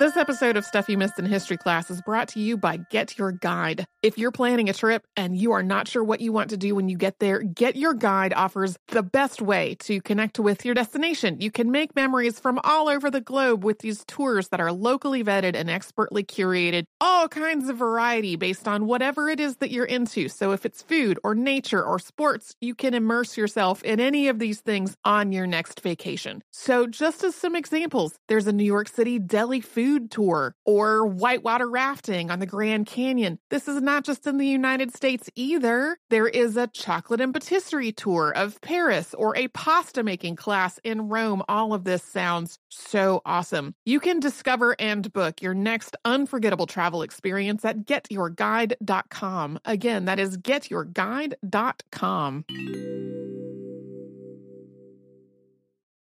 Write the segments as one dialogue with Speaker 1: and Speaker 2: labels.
Speaker 1: This episode of Stuff You Missed in History class is brought to you by Get Your Guide. If you're planning a trip and you are not sure what you want to do when you get there, Get Your Guide offers the best way to connect with your destination. You can make memories from all over the globe with these tours that are locally vetted and expertly curated, all kinds of variety based on whatever it is that you're into. So if it's food or nature or sports, you can immerse yourself in any of these things on your next vacation. So just as some examples, there's a New York City deli food food tour or whitewater rafting on the Grand Canyon. This is not just in the United States either. There is a chocolate and patisserie tour of Paris or a pasta making class in Rome. All of this sounds so awesome. You can discover and book your next unforgettable travel experience at getyourguide.com. Again, that is getyourguide.com.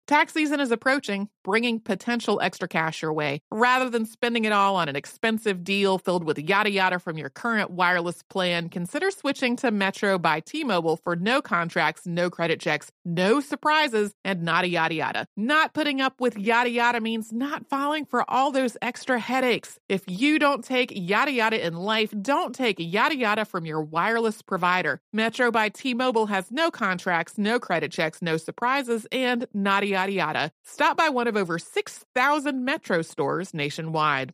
Speaker 1: Tax season is approaching, bringing potential extra cash your way. Rather than spending it all on an expensive deal filled with yada yada from your current wireless plan, consider switching to Metro by T Mobile for no contracts, no credit checks, no surprises, and nada yada yada. Not putting up with yada yada means not falling for all those extra headaches. If you don't take yada yada in life, don't take yada yada from your wireless provider. Metro by T Mobile has no contracts, no credit checks, no surprises, and nada yada yada yada, stop by one of over 6,000 Metro stores nationwide.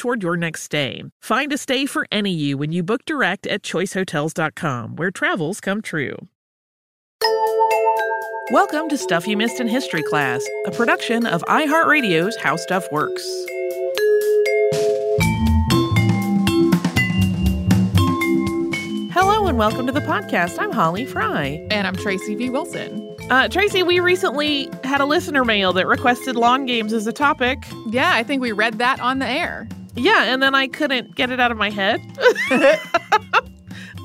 Speaker 2: toward your next stay. Find a stay for any you when you book direct at choicehotels.com, where travels come true. Welcome to Stuff You Missed in History class, a production of iHeartRadio's How Stuff Works. Hello and welcome to the podcast. I'm Holly Fry.
Speaker 1: And I'm Tracy V. Wilson.
Speaker 2: Uh, Tracy, we recently had a listener mail that requested lawn games as a topic.
Speaker 1: Yeah, I think we read that on the air.
Speaker 2: Yeah, and then I couldn't get it out of my head.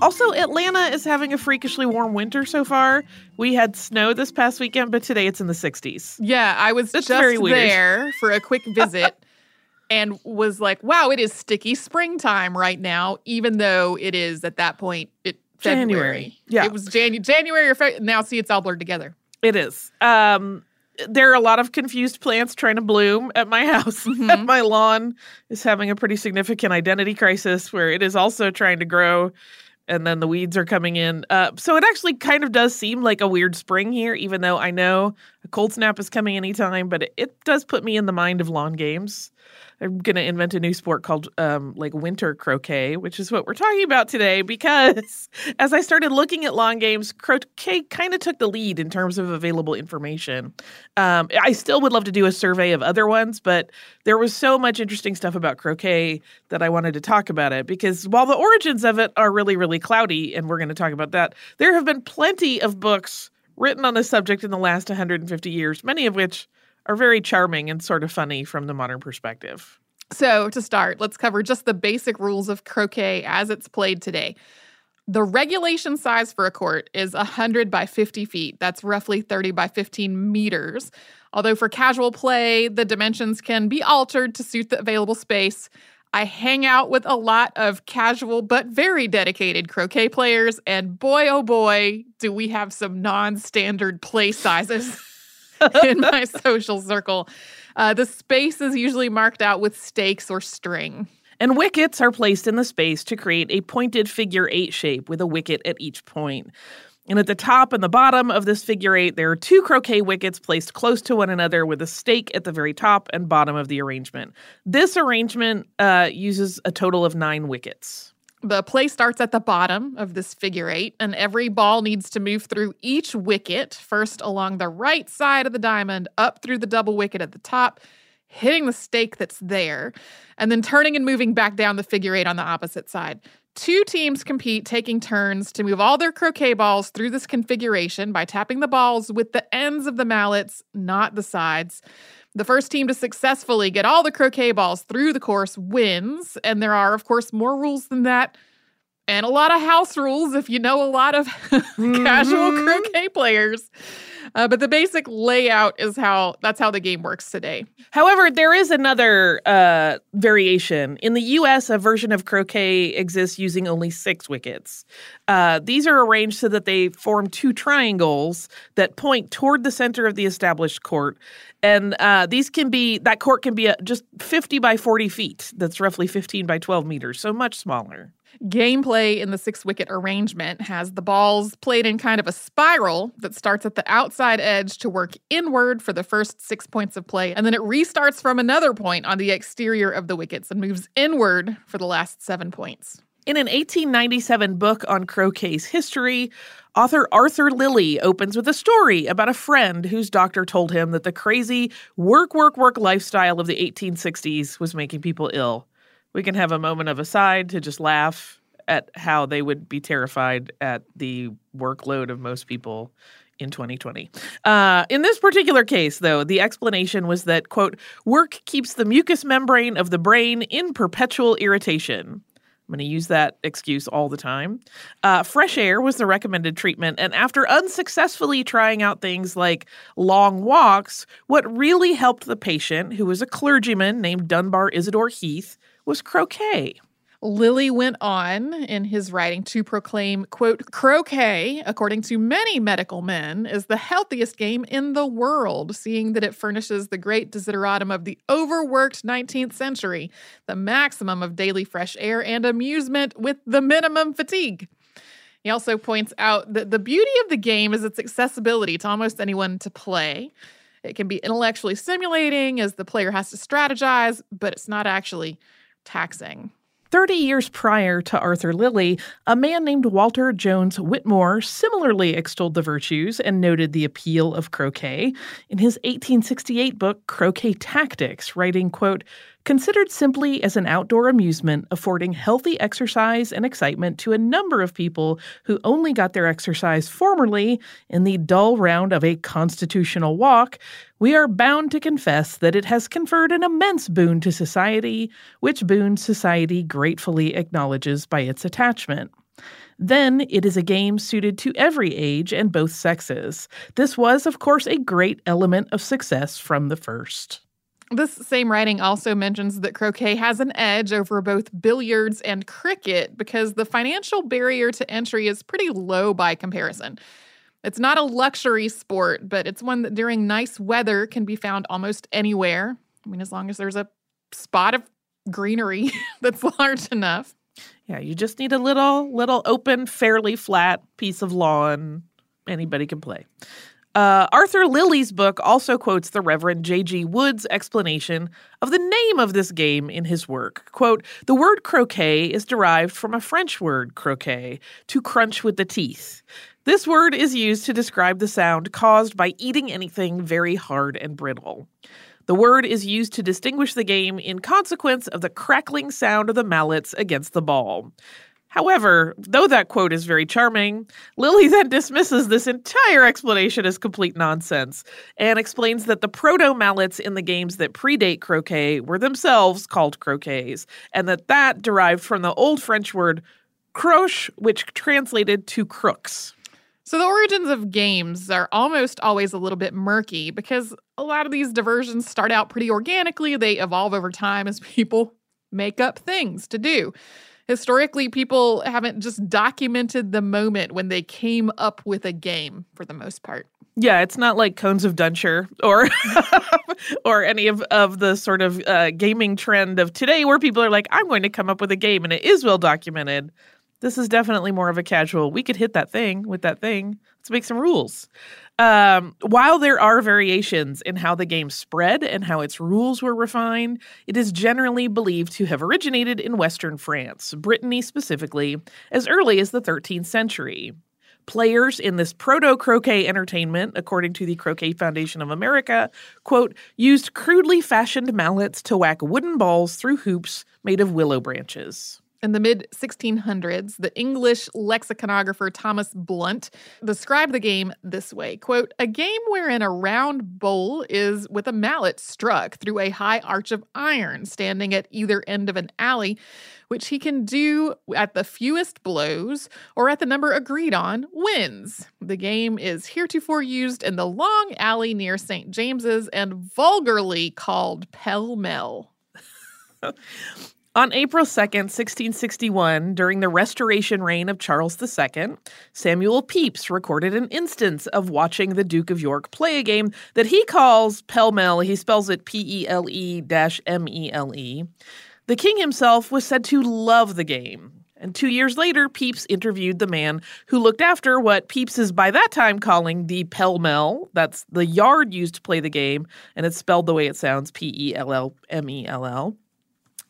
Speaker 2: also, Atlanta is having a freakishly warm winter so far. We had snow this past weekend, but today it's in the 60s.
Speaker 1: Yeah, I was That's just there for a quick visit and was like, wow, it is sticky springtime right now, even though it is at that point it February. January. Yeah. It was Janu- January or February. Now see it's all blurred together.
Speaker 2: It is. Um there are a lot of confused plants trying to bloom at my house. Mm-hmm. my lawn is having a pretty significant identity crisis where it is also trying to grow and then the weeds are coming in. Uh, so it actually kind of does seem like a weird spring here, even though I know a cold snap is coming anytime, but it, it does put me in the mind of lawn games. I'm going to invent a new sport called um, like winter croquet, which is what we're talking about today. Because as I started looking at long games, croquet kind of took the lead in terms of available information. Um, I still would love to do a survey of other ones, but there was so much interesting stuff about croquet that I wanted to talk about it. Because while the origins of it are really, really cloudy, and we're going to talk about that, there have been plenty of books written on the subject in the last 150 years, many of which are very charming and sort of funny from the modern perspective.
Speaker 1: So, to start, let's cover just the basic rules of croquet as it's played today. The regulation size for a court is 100 by 50 feet. That's roughly 30 by 15 meters. Although for casual play, the dimensions can be altered to suit the available space. I hang out with a lot of casual but very dedicated croquet players, and boy, oh boy, do we have some non standard play sizes. in my social circle. Uh, the space is usually marked out with stakes or string.
Speaker 2: And wickets are placed in the space to create a pointed figure eight shape with a wicket at each point. And at the top and the bottom of this figure eight, there are two croquet wickets placed close to one another with a stake at the very top and bottom of the arrangement. This arrangement uh, uses a total of nine wickets.
Speaker 1: The play starts at the bottom of this figure eight, and every ball needs to move through each wicket, first along the right side of the diamond, up through the double wicket at the top, hitting the stake that's there, and then turning and moving back down the figure eight on the opposite side. Two teams compete, taking turns to move all their croquet balls through this configuration by tapping the balls with the ends of the mallets, not the sides. The first team to successfully get all the croquet balls through the course wins, and there are, of course, more rules than that. And a lot of house rules if you know a lot of mm-hmm. casual croquet players. Uh, but the basic layout is how that's how the game works today.
Speaker 2: However, there is another uh, variation. In the U.S., a version of croquet exists using only six wickets. Uh, these are arranged so that they form two triangles that point toward the center of the established court, and uh, these can be that court can be just 50 by 40 feet. That's roughly 15 by 12 meters, so much smaller.
Speaker 1: Gameplay in the six wicket arrangement has the balls played in kind of a spiral that starts at the outside edge to work inward for the first six points of play, and then it restarts from another point on the exterior of the wickets and moves inward for the last seven points.
Speaker 2: In an 1897 book on croquet's history, author Arthur Lillie opens with a story about a friend whose doctor told him that the crazy work, work, work lifestyle of the 1860s was making people ill we can have a moment of aside to just laugh at how they would be terrified at the workload of most people in 2020. Uh, in this particular case, though, the explanation was that, quote, work keeps the mucous membrane of the brain in perpetual irritation. I'm going to use that excuse all the time. Uh, fresh air was the recommended treatment. And after unsuccessfully trying out things like long walks, what really helped the patient, who was a clergyman named Dunbar Isidore Heath, was croquet.
Speaker 1: Lillie went on in his writing to proclaim, quote, croquet, according to many medical men, is the healthiest game in the world, seeing that it furnishes the great desideratum of the overworked 19th century, the maximum of daily fresh air and amusement with the minimum fatigue. He also points out that the beauty of the game is its accessibility to almost anyone to play. It can be intellectually stimulating as the player has to strategize, but it's not actually taxing.
Speaker 2: 30 years prior to Arthur Lillie, a man named Walter Jones Whitmore similarly extolled the virtues and noted the appeal of croquet in his 1868 book Croquet Tactics, writing, quote, Considered simply as an outdoor amusement, affording healthy exercise and excitement to a number of people who only got their exercise formerly in the dull round of a constitutional walk, we are bound to confess that it has conferred an immense boon to society, which boon society gratefully acknowledges by its attachment. Then it is a game suited to every age and both sexes. This was, of course, a great element of success from the first.
Speaker 1: This same writing also mentions that croquet has an edge over both billiards and cricket because the financial barrier to entry is pretty low by comparison. It's not a luxury sport, but it's one that during nice weather can be found almost anywhere. I mean, as long as there's a spot of greenery that's large enough.
Speaker 2: Yeah, you just need a little, little open, fairly flat piece of lawn. Anybody can play. Uh, Arthur Lillie's book also quotes the Reverend J.G. Wood's explanation of the name of this game in his work. Quote, the word croquet is derived from a French word, croquet, to crunch with the teeth. This word is used to describe the sound caused by eating anything very hard and brittle. The word is used to distinguish the game in consequence of the crackling sound of the mallets against the ball. However, though that quote is very charming, Lillie then dismisses this entire explanation as complete nonsense and explains that the proto mallets in the games that predate croquet were themselves called croquets, and that that derived from the Old French word croche, which translated to crooks.
Speaker 1: So the origins of games are almost always a little bit murky because a lot of these diversions start out pretty organically. They evolve over time as people make up things to do historically people haven't just documented the moment when they came up with a game for the most part.
Speaker 2: Yeah, it's not like Cones of Dunshire or or any of, of the sort of uh, gaming trend of today where people are like, I'm going to come up with a game and it is well documented. This is definitely more of a casual, we could hit that thing with that thing. Let's make some rules. Um, while there are variations in how the game spread and how its rules were refined, it is generally believed to have originated in Western France, Brittany specifically, as early as the 13th century. Players in this proto croquet entertainment, according to the Croquet Foundation of America, quote, used crudely fashioned mallets to whack wooden balls through hoops made of willow branches.
Speaker 1: In the mid 1600s, the English lexicographer Thomas Blount described the game this way quote, A game wherein a round bowl is with a mallet struck through a high arch of iron standing at either end of an alley, which he can do at the fewest blows or at the number agreed on, wins. The game is heretofore used in the long alley near St. James's and vulgarly called Pell Mell.
Speaker 2: On April 2nd, 1661, during the restoration reign of Charles II, Samuel Pepys recorded an instance of watching the Duke of York play a game that he calls Pell Mell. He spells it P E L E M E L E. The king himself was said to love the game. And two years later, Pepys interviewed the man who looked after what Pepys is by that time calling the Pell Mell. That's the yard used to play the game, and it's spelled the way it sounds P E L L M E L L.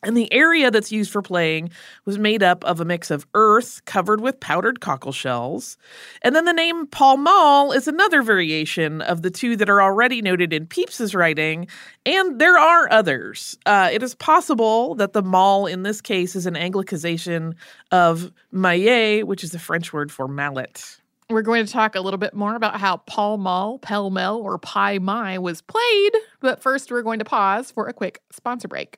Speaker 2: And the area that's used for playing was made up of a mix of earth covered with powdered cockle shells. And then the name Pall Mall is another variation of the two that are already noted in Pepys's writing, and there are others. Uh, it is possible that the mall in this case is an anglicization of maillet, which is a French word for mallet.
Speaker 1: We're going to talk a little bit more about how Pall Mall, Pell Mell, or Pai Mai was played, but first we're going to pause for a quick sponsor break.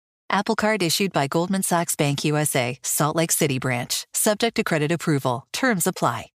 Speaker 3: Apple Card issued by Goldman Sachs Bank USA, Salt Lake City branch. Subject to credit approval. Terms apply.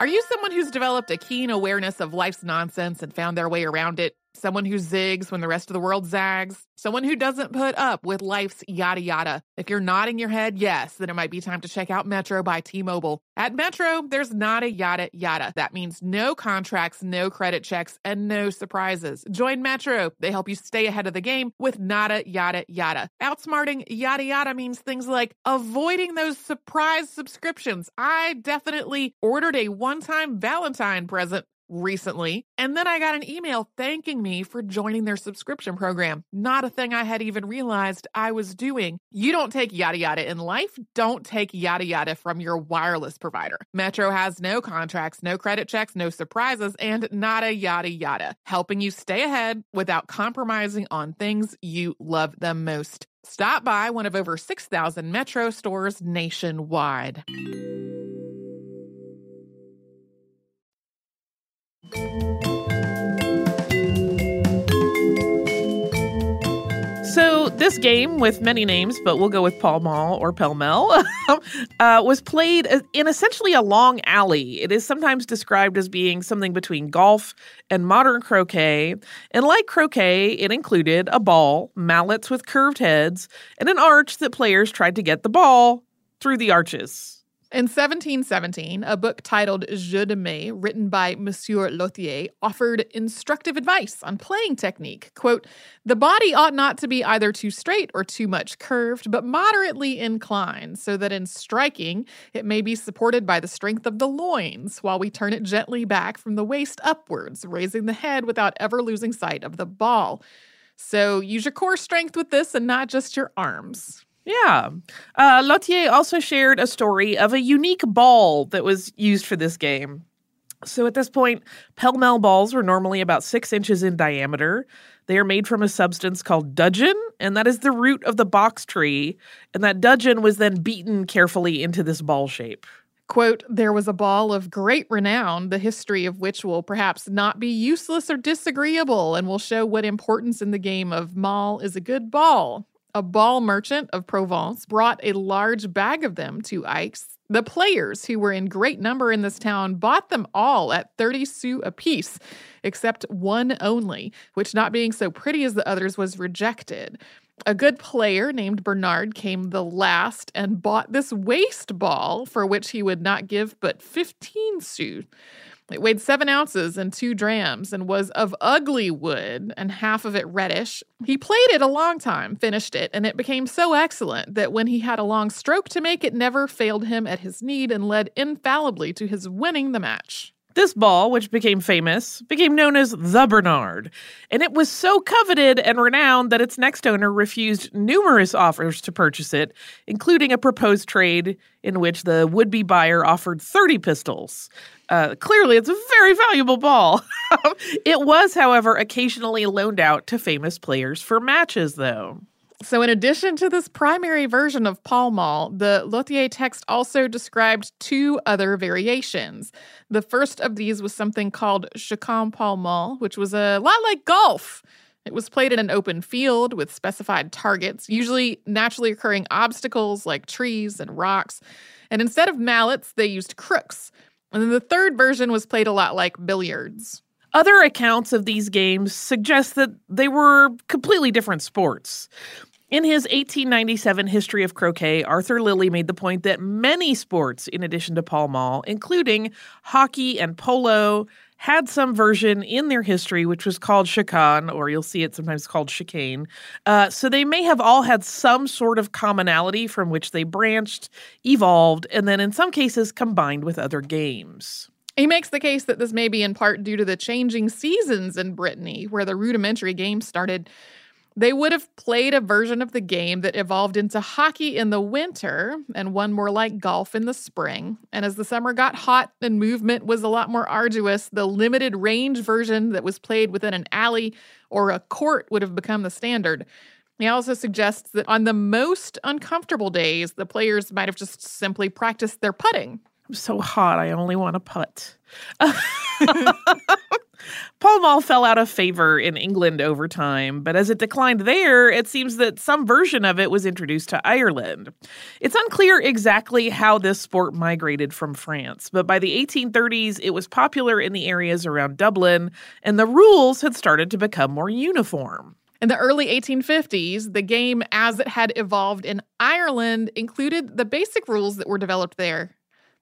Speaker 1: Are you someone who's developed a keen awareness of life's nonsense and found their way around it? Someone who zigs when the rest of the world zags? Someone who doesn't put up with life's yada yada? If you're nodding your head yes, then it might be time to check out Metro by T Mobile. At Metro, there's not a yada yada. That means no contracts, no credit checks, and no surprises. Join Metro. They help you stay ahead of the game with nada yada yada. Outsmarting yada yada means things like avoiding those surprise subscriptions. I definitely ordered a one time Valentine present recently, and then I got an email thanking me for joining their subscription program. Not a thing I had even realized I was doing. You don't take yada yada in life, don't take yada yada from your wireless provider. Metro has no contracts, no credit checks, no surprises, and not a yada yada, helping you stay ahead without compromising on things you love the most. Stop by one of over 6,000 Metro stores nationwide.
Speaker 2: So, this game with many names, but we'll go with Pall Mall or Pell Mell, uh, was played in essentially a long alley. It is sometimes described as being something between golf and modern croquet. And like croquet, it included a ball, mallets with curved heads, and an arch that players tried to get the ball through the arches.
Speaker 1: In 1717, a book titled Jeux de Mai, written by Monsieur Lauthier, offered instructive advice on playing technique. Quote, The body ought not to be either too straight or too much curved, but moderately inclined, so that in striking, it may be supported by the strength of the loins, while we turn it gently back from the waist upwards, raising the head without ever losing sight of the ball. So use your core strength with this and not just your arms.
Speaker 2: Yeah. Uh, Lauthier also shared a story of a unique ball that was used for this game. So at this point, Pell Mell balls were normally about six inches in diameter. They are made from a substance called dudgeon, and that is the root of the box tree. And that dudgeon was then beaten carefully into this ball shape.
Speaker 1: Quote, there was a ball of great renown, the history of which will perhaps not be useless or disagreeable, and will show what importance in the game of mall is a good ball a ball merchant of Provence brought a large bag of them to Aix. The players, who were in great number in this town, bought them all at 30 sous apiece, except one only, which, not being so pretty as the others, was rejected. A good player named Bernard came the last and bought this waste ball, for which he would not give but 15 sous. It weighed seven ounces and two drams and was of ugly wood and half of it reddish. He played it a long time, finished it, and it became so excellent that when he had a long stroke to make, it never failed him at his need and led infallibly to his winning the match.
Speaker 2: This ball, which became famous, became known as the Bernard, and it was so coveted and renowned that its next owner refused numerous offers to purchase it, including a proposed trade in which the would be buyer offered 30 pistols. Uh, clearly, it's a very valuable ball. it was, however, occasionally loaned out to famous players for matches, though.
Speaker 1: So, in addition to this primary version of Pall Mall, the Lauthier text also described two other variations. The first of these was something called Chacun Pall Mall, which was a lot like golf. It was played in an open field with specified targets, usually naturally occurring obstacles like trees and rocks. And instead of mallets, they used crooks. And then the third version was played a lot like billiards.
Speaker 2: Other accounts of these games suggest that they were completely different sports. In his 1897 History of Croquet, Arthur Lillie made the point that many sports, in addition to Pall Mall, including hockey and polo, had some version in their history which was called chacun, or you'll see it sometimes called chicane. Uh, so they may have all had some sort of commonality from which they branched, evolved, and then in some cases combined with other games.
Speaker 1: He makes the case that this may be in part due to the changing seasons in Brittany, where the rudimentary game started they would have played a version of the game that evolved into hockey in the winter and one more like golf in the spring. And as the summer got hot and movement was a lot more arduous, the limited range version that was played within an alley or a court would have become the standard. He also suggests that on the most uncomfortable days, the players might have just simply practiced their putting.
Speaker 2: I'm so hot, I only want to putt. Pall Mall fell out of favor in England over time, but as it declined there, it seems that some version of it was introduced to Ireland. It's unclear exactly how this sport migrated from France, but by the 1830s, it was popular in the areas around Dublin, and the rules had started to become more uniform.
Speaker 1: In the early 1850s, the game as it had evolved in Ireland included the basic rules that were developed there.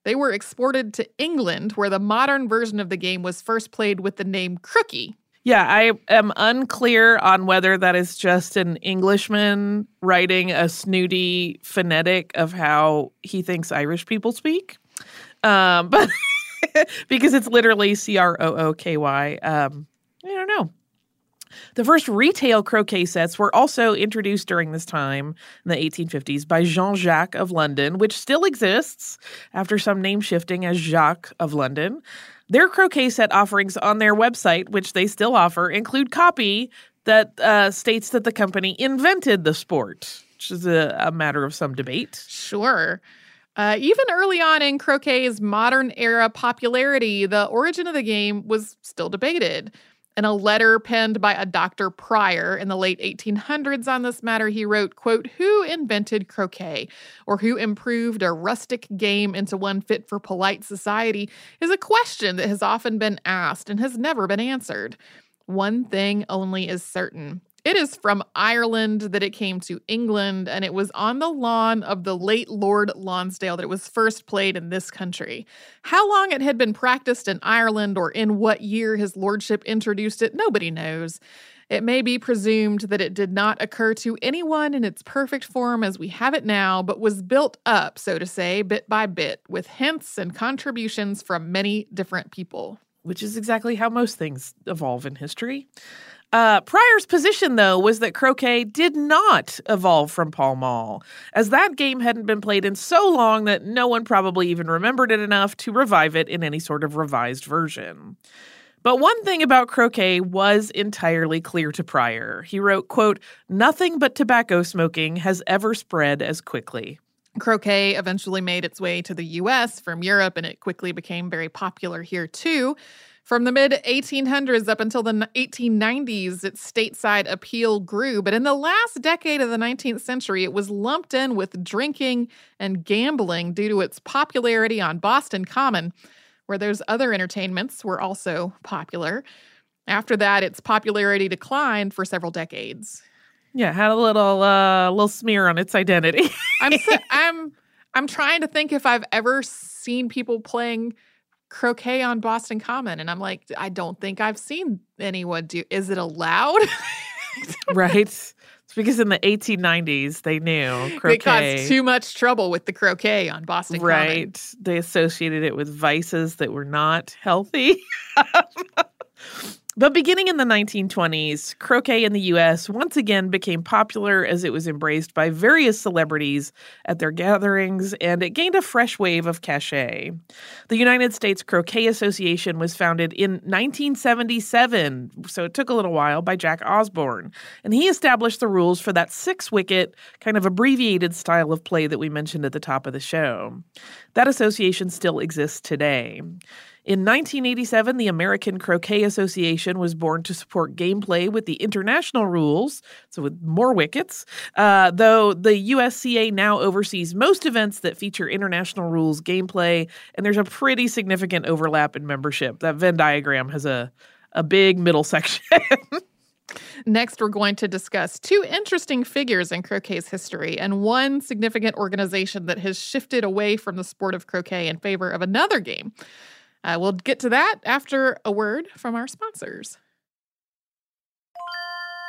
Speaker 1: They were exported to England, where the modern version of the game was first played with the name Crooky.
Speaker 2: Yeah, I am unclear on whether that is just an Englishman writing a snooty phonetic of how he thinks Irish people speak. Um, but because it's literally C R O O K Y. Um, I don't know. The first retail croquet sets were also introduced during this time in the 1850s by Jean Jaques of London, which still exists after some name shifting as Jaques of London. Their croquet set offerings on their website, which they still offer, include copy that uh, states that the company invented the sport, which is a, a matter of some debate.
Speaker 1: Sure. Uh, even early on in croquet's modern era popularity, the origin of the game was still debated. In a letter penned by a Dr. Prior in the late 1800s on this matter, he wrote, quote, Who invented croquet or who improved a rustic game into one fit for polite society is a question that has often been asked and has never been answered. One thing only is certain it is from Ireland that it came to England, and it was on the lawn of the late Lord Lonsdale that it was first played in this country. How long it had been practiced in Ireland or in what year his lordship introduced it, nobody knows. It may be presumed that it did not occur to anyone in its perfect form as we have it now, but was built up, so to say, bit by bit, with hints and contributions from many different people.
Speaker 2: Which is exactly how most things evolve in history. Uh, Prior's position, though, was that croquet did not evolve from Pall Mall, as that game hadn't been played in so long that no one probably even remembered it enough to revive it in any sort of revised version. But one thing about croquet was entirely clear to Prior. He wrote, quote, Nothing but tobacco smoking has ever spread as quickly.
Speaker 1: Croquet eventually made its way to the US from Europe, and it quickly became very popular here too. From the mid 1800s up until the 1890s, its stateside appeal grew, but in the last decade of the 19th century, it was lumped in with drinking and gambling due to its popularity on Boston Common, where those other entertainments were also popular. After that, its popularity declined for several decades.
Speaker 2: Yeah, had a little uh little smear on its identity.
Speaker 1: I'm I'm I'm trying to think if I've ever seen people playing croquet on Boston Common. And I'm like, I don't think I've seen anyone do. Is it allowed?
Speaker 2: right. It's because in the 1890s they knew croquet.
Speaker 1: It caused too much trouble with the croquet on Boston
Speaker 2: right.
Speaker 1: Common.
Speaker 2: They associated it with vices that were not healthy. But beginning in the 1920s, croquet in the US once again became popular as it was embraced by various celebrities at their gatherings, and it gained a fresh wave of cachet. The United States Croquet Association was founded in 1977, so it took a little while, by Jack Osborn, and he established the rules for that six wicket, kind of abbreviated style of play that we mentioned at the top of the show. That association still exists today. In 1987, the American Croquet Association was born to support gameplay with the international rules, so with more wickets. Uh, though the USCA now oversees most events that feature international rules gameplay, and there's a pretty significant overlap in membership. That Venn diagram has a, a big middle section.
Speaker 1: Next, we're going to discuss two interesting figures in croquet's history and one significant organization that has shifted away from the sport of croquet in favor of another game. Uh, we'll get to that after a word from our sponsors.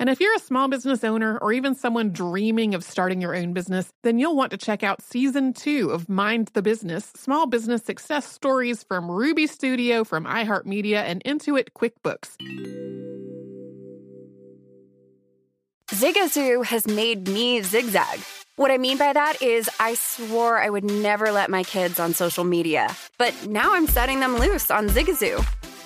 Speaker 1: And if you're a small business owner or even someone dreaming of starting your own business, then you'll want to check out season two of Mind the Business Small Business Success Stories from Ruby Studio, from iHeartMedia, and Intuit QuickBooks.
Speaker 4: Zigazoo has made me zigzag. What I mean by that is, I swore I would never let my kids on social media, but now I'm setting them loose on Zigazoo.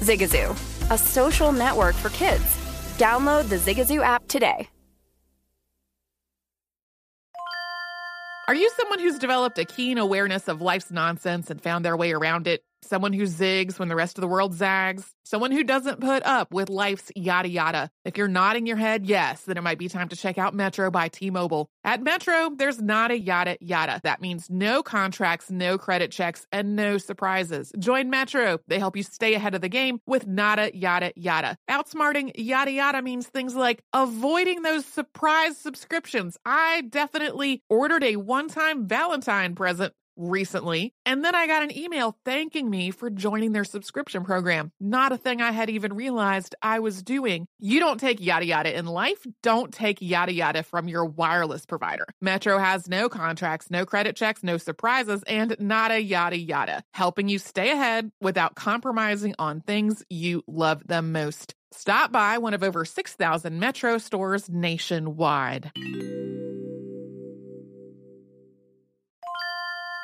Speaker 4: Zigazoo, a social network for kids. Download the Zigazoo app today.
Speaker 1: Are you someone who's developed a keen awareness of life's nonsense and found their way around it? Someone who zigs when the rest of the world zags? Someone who doesn't put up with life's yada yada? If you're nodding your head yes, then it might be time to check out Metro by T Mobile. At Metro, there's not a yada yada. That means no contracts, no credit checks, and no surprises. Join Metro. They help you stay ahead of the game with nada yada yada. Outsmarting yada yada means things like avoiding those surprise subscriptions. I definitely ordered a one time Valentine present recently. And then I got an email thanking me for joining their subscription program. Not a thing I had even realized I was doing. You don't take yada yada in life. Don't take yada yada from your wireless provider. Metro has no contracts, no credit checks, no surprises, and not a yada yada, helping you stay ahead without compromising on things you love the most. Stop by one of over 6,000 Metro stores nationwide.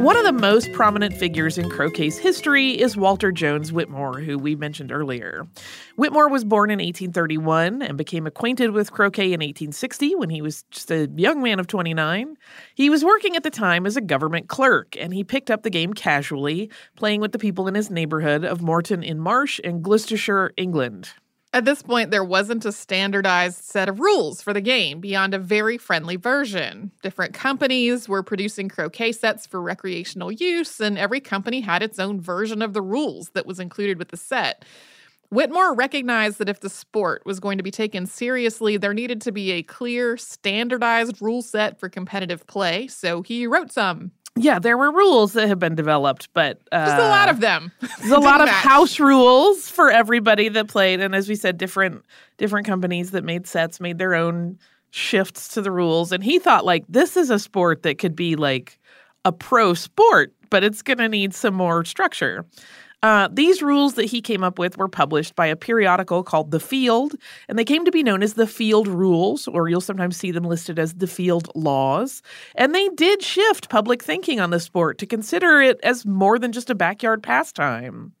Speaker 2: One of the most prominent figures in croquet's history is Walter Jones Whitmore, who we mentioned earlier. Whitmore was born in 1831 and became acquainted with croquet in 1860 when he was just a young man of 29. He was working at the time as a government clerk, and he picked up the game casually, playing with the people in his neighborhood of Moreton in Marsh in Gloucestershire, England.
Speaker 1: At this point, there wasn't a standardized set of rules for the game beyond a very friendly version. Different companies were producing croquet sets for recreational use, and every company had its own version of the rules that was included with the set. Whitmore recognized that if the sport was going to be taken seriously, there needed to be a clear, standardized rule set for competitive play, so he wrote some.
Speaker 2: Yeah, there were rules that have been developed, but uh,
Speaker 1: Just a lot of them.
Speaker 2: There's a lot of house rules for everybody that played, and as we said, different different companies that made sets made their own shifts to the rules. And he thought like this is a sport that could be like a pro sport, but it's going to need some more structure. Uh, these rules that he came up with were published by a periodical called The Field, and they came to be known as the Field Rules, or you'll sometimes see them listed as the Field Laws. And they did shift public thinking on the sport to consider it as more than just a backyard pastime.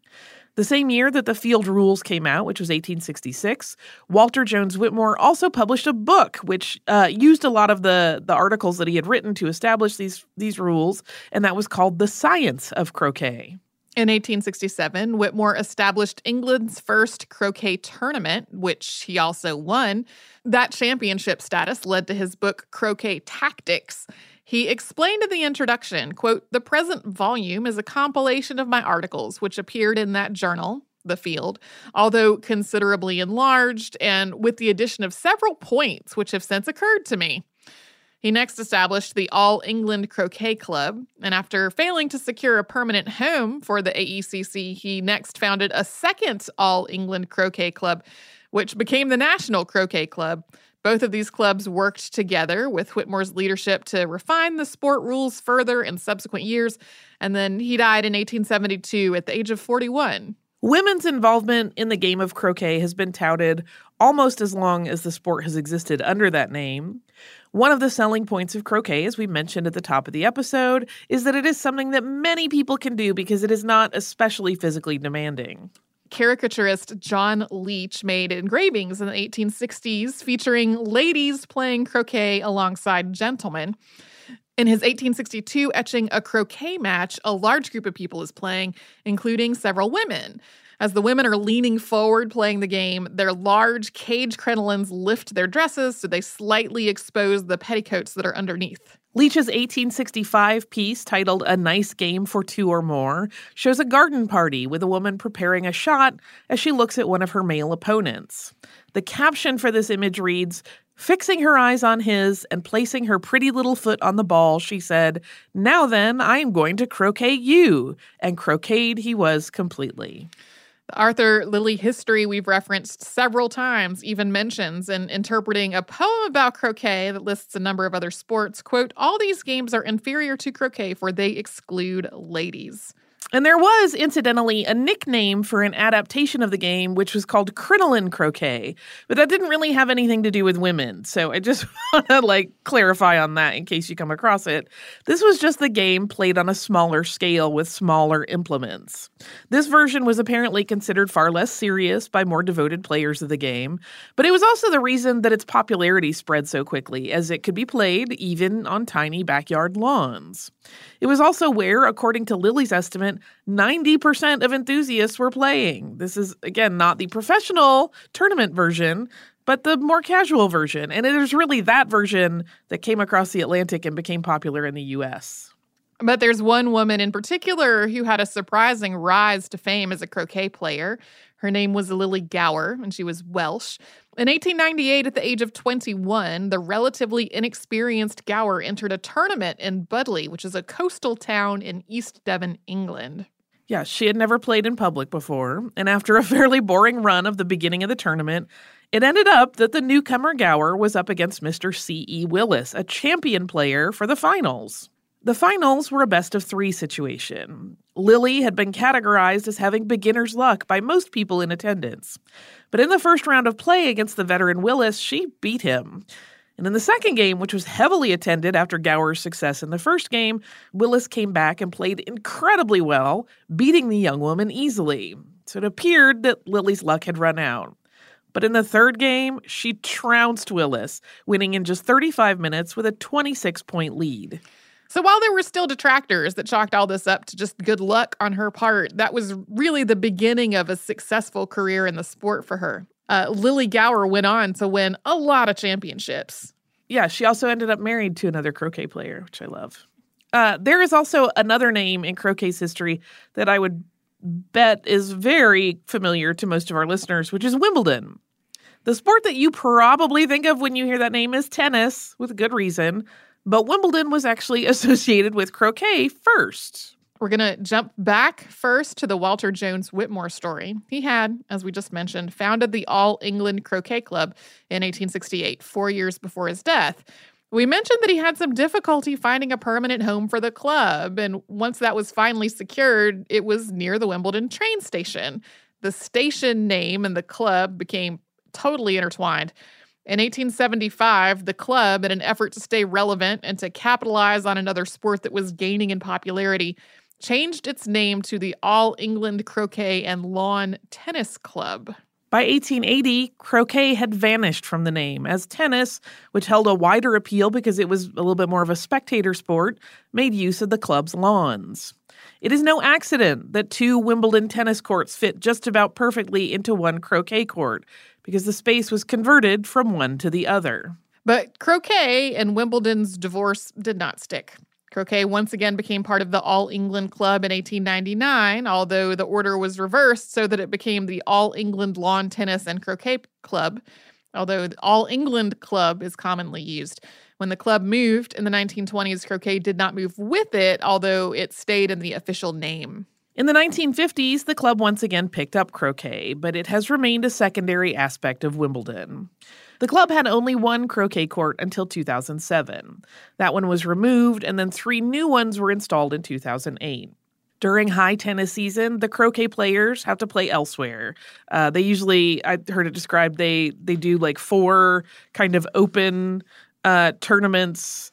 Speaker 2: The same year that the Field Rules came out, which was 1866, Walter Jones Whitmore also published a book which uh, used a lot of the, the articles that he had written to establish these, these rules, and that was called The Science of Croquet.
Speaker 1: In 1867, Whitmore established England's first croquet tournament, which he also won. That championship status led to his book, Croquet Tactics. He explained in the introduction, quote, "The present volume is a compilation of my articles which appeared in that journal, The Field, although considerably enlarged and with the addition of several points which have since occurred to me." He next established the All England Croquet Club, and after failing to secure a permanent home for the AECC, he next founded a second All England Croquet Club, which became the National Croquet Club. Both of these clubs worked together with Whitmore's leadership to refine the sport rules further in subsequent years, and then he died in 1872 at the age of 41.
Speaker 2: Women's involvement in the game of croquet has been touted almost as long as the sport has existed under that name. One of the selling points of croquet, as we mentioned at the top of the episode, is that it is something that many people can do because it is not especially physically demanding.
Speaker 1: Caricaturist John Leech made engravings in the 1860s featuring ladies playing croquet alongside gentlemen. In his 1862 etching A Croquet Match, a large group of people is playing, including several women. As the women are leaning forward playing the game, their large cage crinolines lift their dresses so they slightly expose the petticoats that are underneath.
Speaker 2: Leech's 1865 piece, titled A Nice Game for Two or More, shows a garden party with a woman preparing a shot as she looks at one of her male opponents. The caption for this image reads Fixing her eyes on his and placing her pretty little foot on the ball, she said, Now then, I am going to croquet you. And croqueted he was completely.
Speaker 1: Arthur Lillie history we've referenced several times even mentions in interpreting a poem about croquet that lists a number of other sports, quote, all these games are inferior to croquet for they exclude ladies.
Speaker 2: And there was, incidentally, a nickname for an adaptation of the game, which was called crinoline croquet, but that didn't really have anything to do with women. So I just want to like clarify on that in case you come across it. This was just the game played on a smaller scale with smaller implements. This version was apparently considered far less serious by more devoted players of the game, but it was also the reason that its popularity spread so quickly, as it could be played even on tiny backyard lawns. It was also where, according to Lillie's estimate, 90% of enthusiasts were playing. This is, again, not the professional tournament version, but the more casual version. And it is really that version that came across the Atlantic and became popular in the US.
Speaker 1: But there's one woman in particular who had a surprising rise to fame as a croquet player. Her name was Lily Gower, and she was Welsh. In 1898, at the age of 21, the relatively inexperienced Gower entered a tournament in Budleigh, which is a coastal town in East Devon, England.
Speaker 2: Yeah, she had never played in public before, and after a fairly boring run of the beginning of the tournament, it ended up that the newcomer Gower was up against Mr. C.E. Willis, a champion player, for the finals. The finals were a best of three situation. Lily had been categorized as having beginner's luck by most people in attendance. But in the first round of play against the veteran Willis, she beat him. And in the second game, which was heavily attended after Gower's success in the first game, Willis came back and played incredibly well, beating the young woman easily. So it appeared that Lily's luck had run out. But in the third game, she trounced Willis, winning in just 35 minutes with a 26 point lead.
Speaker 1: So while there were still detractors that chalked all this up to just good luck on her part, that was really the beginning of a successful career in the sport for her. Uh, Lily Gower went on to win a lot of championships.
Speaker 2: Yeah, she also ended up married to another croquet player, which I love. Uh, there is also another name in croquet's history that I would bet is very familiar to most of our listeners, which is Wimbledon. The sport that you probably think of when you hear that name is tennis, with good reason. But Wimbledon was actually associated with croquet first.
Speaker 1: We're going to jump back first to the Walter Jones Whitmore story. He had, as we just mentioned, founded the All England Croquet Club in 1868, four years before his death. We mentioned that he had some difficulty finding a permanent home for the club, and once that was finally secured, it was near the Wimbledon train station. The station name and the club became totally intertwined. In 1875, the club, in an effort to stay relevant and to capitalize on another sport that was gaining in popularity, changed its name to the All England Croquet and Lawn Tennis Club.
Speaker 2: By 1880, croquet had vanished from the name, as tennis, which held a wider appeal because it was a little bit more of a spectator sport, made use of the club's lawns. It is no accident that two Wimbledon tennis courts fit just about perfectly into one croquet court, because the space was converted from one to the other.
Speaker 1: But croquet and Wimbledon's divorce did not stick. Croquet once again became part of the All England Club in 1899, although the order was reversed so that it became the All England Lawn Tennis and Croquet Club, although the All England Club is commonly used. When the club moved in the 1920s, croquet did not move with it, although it stayed in the official name.
Speaker 2: In the 1950s, the club once again picked up croquet, but it has remained a secondary aspect of Wimbledon. The club had only one croquet court until 2007. That one was removed, and then three new ones were installed in 2008. During high tennis season, the croquet players have to play elsewhere. Uh, they usually, I heard it described, they they do like four kind of open uh, tournaments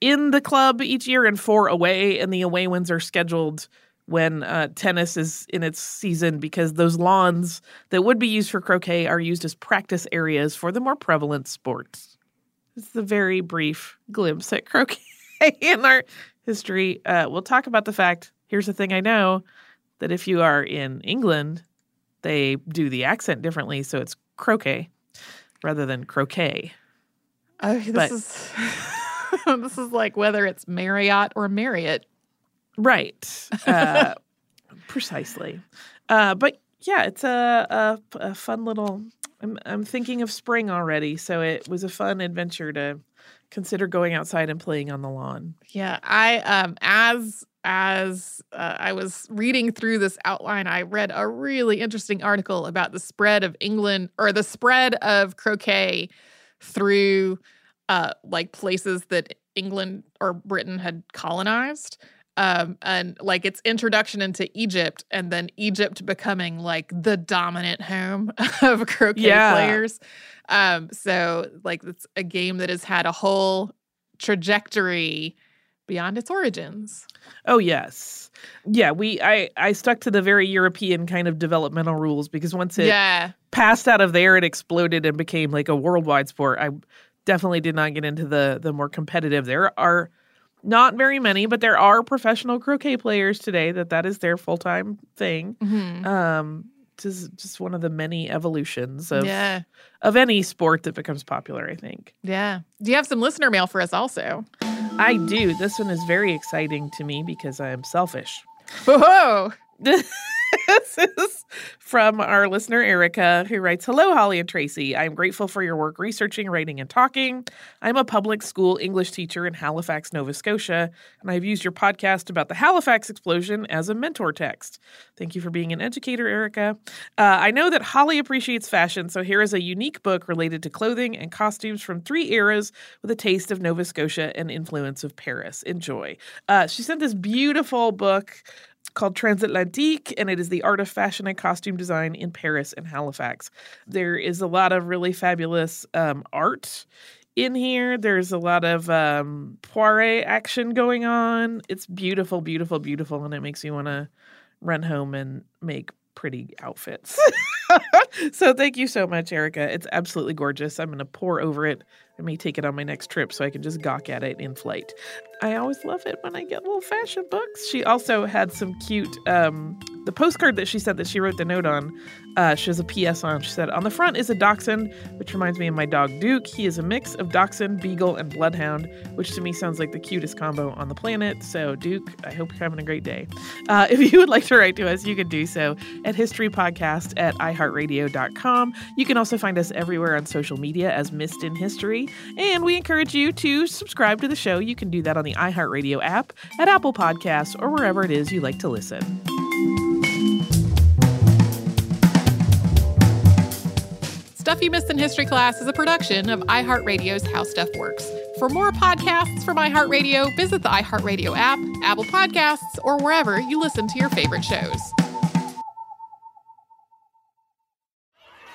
Speaker 2: in the club each year and four away, and the away ones are scheduled when uh, tennis is in its season because those lawns that would be used for croquet are used as practice areas for the more prevalent sports. This is a very brief glimpse at croquet in our history. Uh, we'll talk about the fact here's the thing I know that if you are in England, they do the accent differently, so it's croquet rather than croquet.
Speaker 1: Oh, this
Speaker 2: But-
Speaker 1: is this is like whether it's Marriott or Marriott.
Speaker 2: Right. Uh, precisely. Uh, but yeah, it's a, a, a fun little. I'm, I'm thinking of spring already, so it was a fun adventure to consider going outside and playing on the lawn.
Speaker 1: Yeah, I um as as uh, I was reading through this outline, I read a really interesting article about the spread of England or the spread of croquet through uh like places that England or Britain had colonized. Um, and like its introduction into Egypt, and then Egypt becoming like the dominant home of croquet
Speaker 2: Yeah.
Speaker 1: players. Um, so like it's a game that has had a whole trajectory beyond its origins.
Speaker 2: Oh yes, yeah. We I I stuck to the very European kind of developmental rules because once it
Speaker 1: yeah.
Speaker 2: passed out of there, it exploded and became like a worldwide sport. I definitely did not get into the the more competitive. There are not very many, but there are professional croquet players today that that is their full time thing.
Speaker 1: Mhm.
Speaker 2: Um, just just one of the many evolutions of
Speaker 1: Yeah.
Speaker 2: of any sport that becomes popular. I think
Speaker 1: Yeah. Do you have some listener mail for us also?
Speaker 2: I do. This one is very exciting to me because I am selfish.
Speaker 1: Whoa.
Speaker 2: this is from our listener Erica, who writes Hello, Holly and Tracy. I'm grateful for your work researching, writing, and talking. I'm a public school English teacher in Halifax, Nova Scotia, and I've used your podcast about the Halifax explosion as a mentor text. Thank you for being an educator, Erica. Uh, I know that Holly appreciates fashion, so here is a unique book related to clothing and costumes from three eras with a taste of Nova Scotia and influence of Paris. Enjoy. Uh, she sent this beautiful book called Transatlantique, and it is the art of fashion and costume design in Paris and Halifax. There is a lot of really fabulous um, art in here. There's a lot of um, Poiret action going on. It's beautiful, beautiful, beautiful, and it makes you want to run home and make pretty outfits. so thank you so much, Erica. It's absolutely gorgeous. I'm going to pore over it. I may take it on my next trip so I can just gawk at it in flight. I always love it when I get little fashion books. She also had some cute, um, the postcard that she sent that she wrote the note on. Uh, she has a PS on. She said, On the front is a dachshund, which reminds me of my dog Duke. He is a mix of dachshund, beagle, and bloodhound, which to me sounds like the cutest combo on the planet. So, Duke, I hope you're having a great day. Uh, if you would like to write to us, you can do so at historypodcast at iheartradio.com. You can also find us everywhere on social media as Missed in History. And we encourage you to subscribe to the show. You can do that on the iHeartRadio app, at Apple Podcasts, or wherever it is you like to listen.
Speaker 1: Stuff You Missed in History Class is a production of iHeartRadio's How Stuff Works. For more podcasts from iHeartRadio, visit the iHeartRadio app, Apple Podcasts, or wherever you listen to your favorite shows.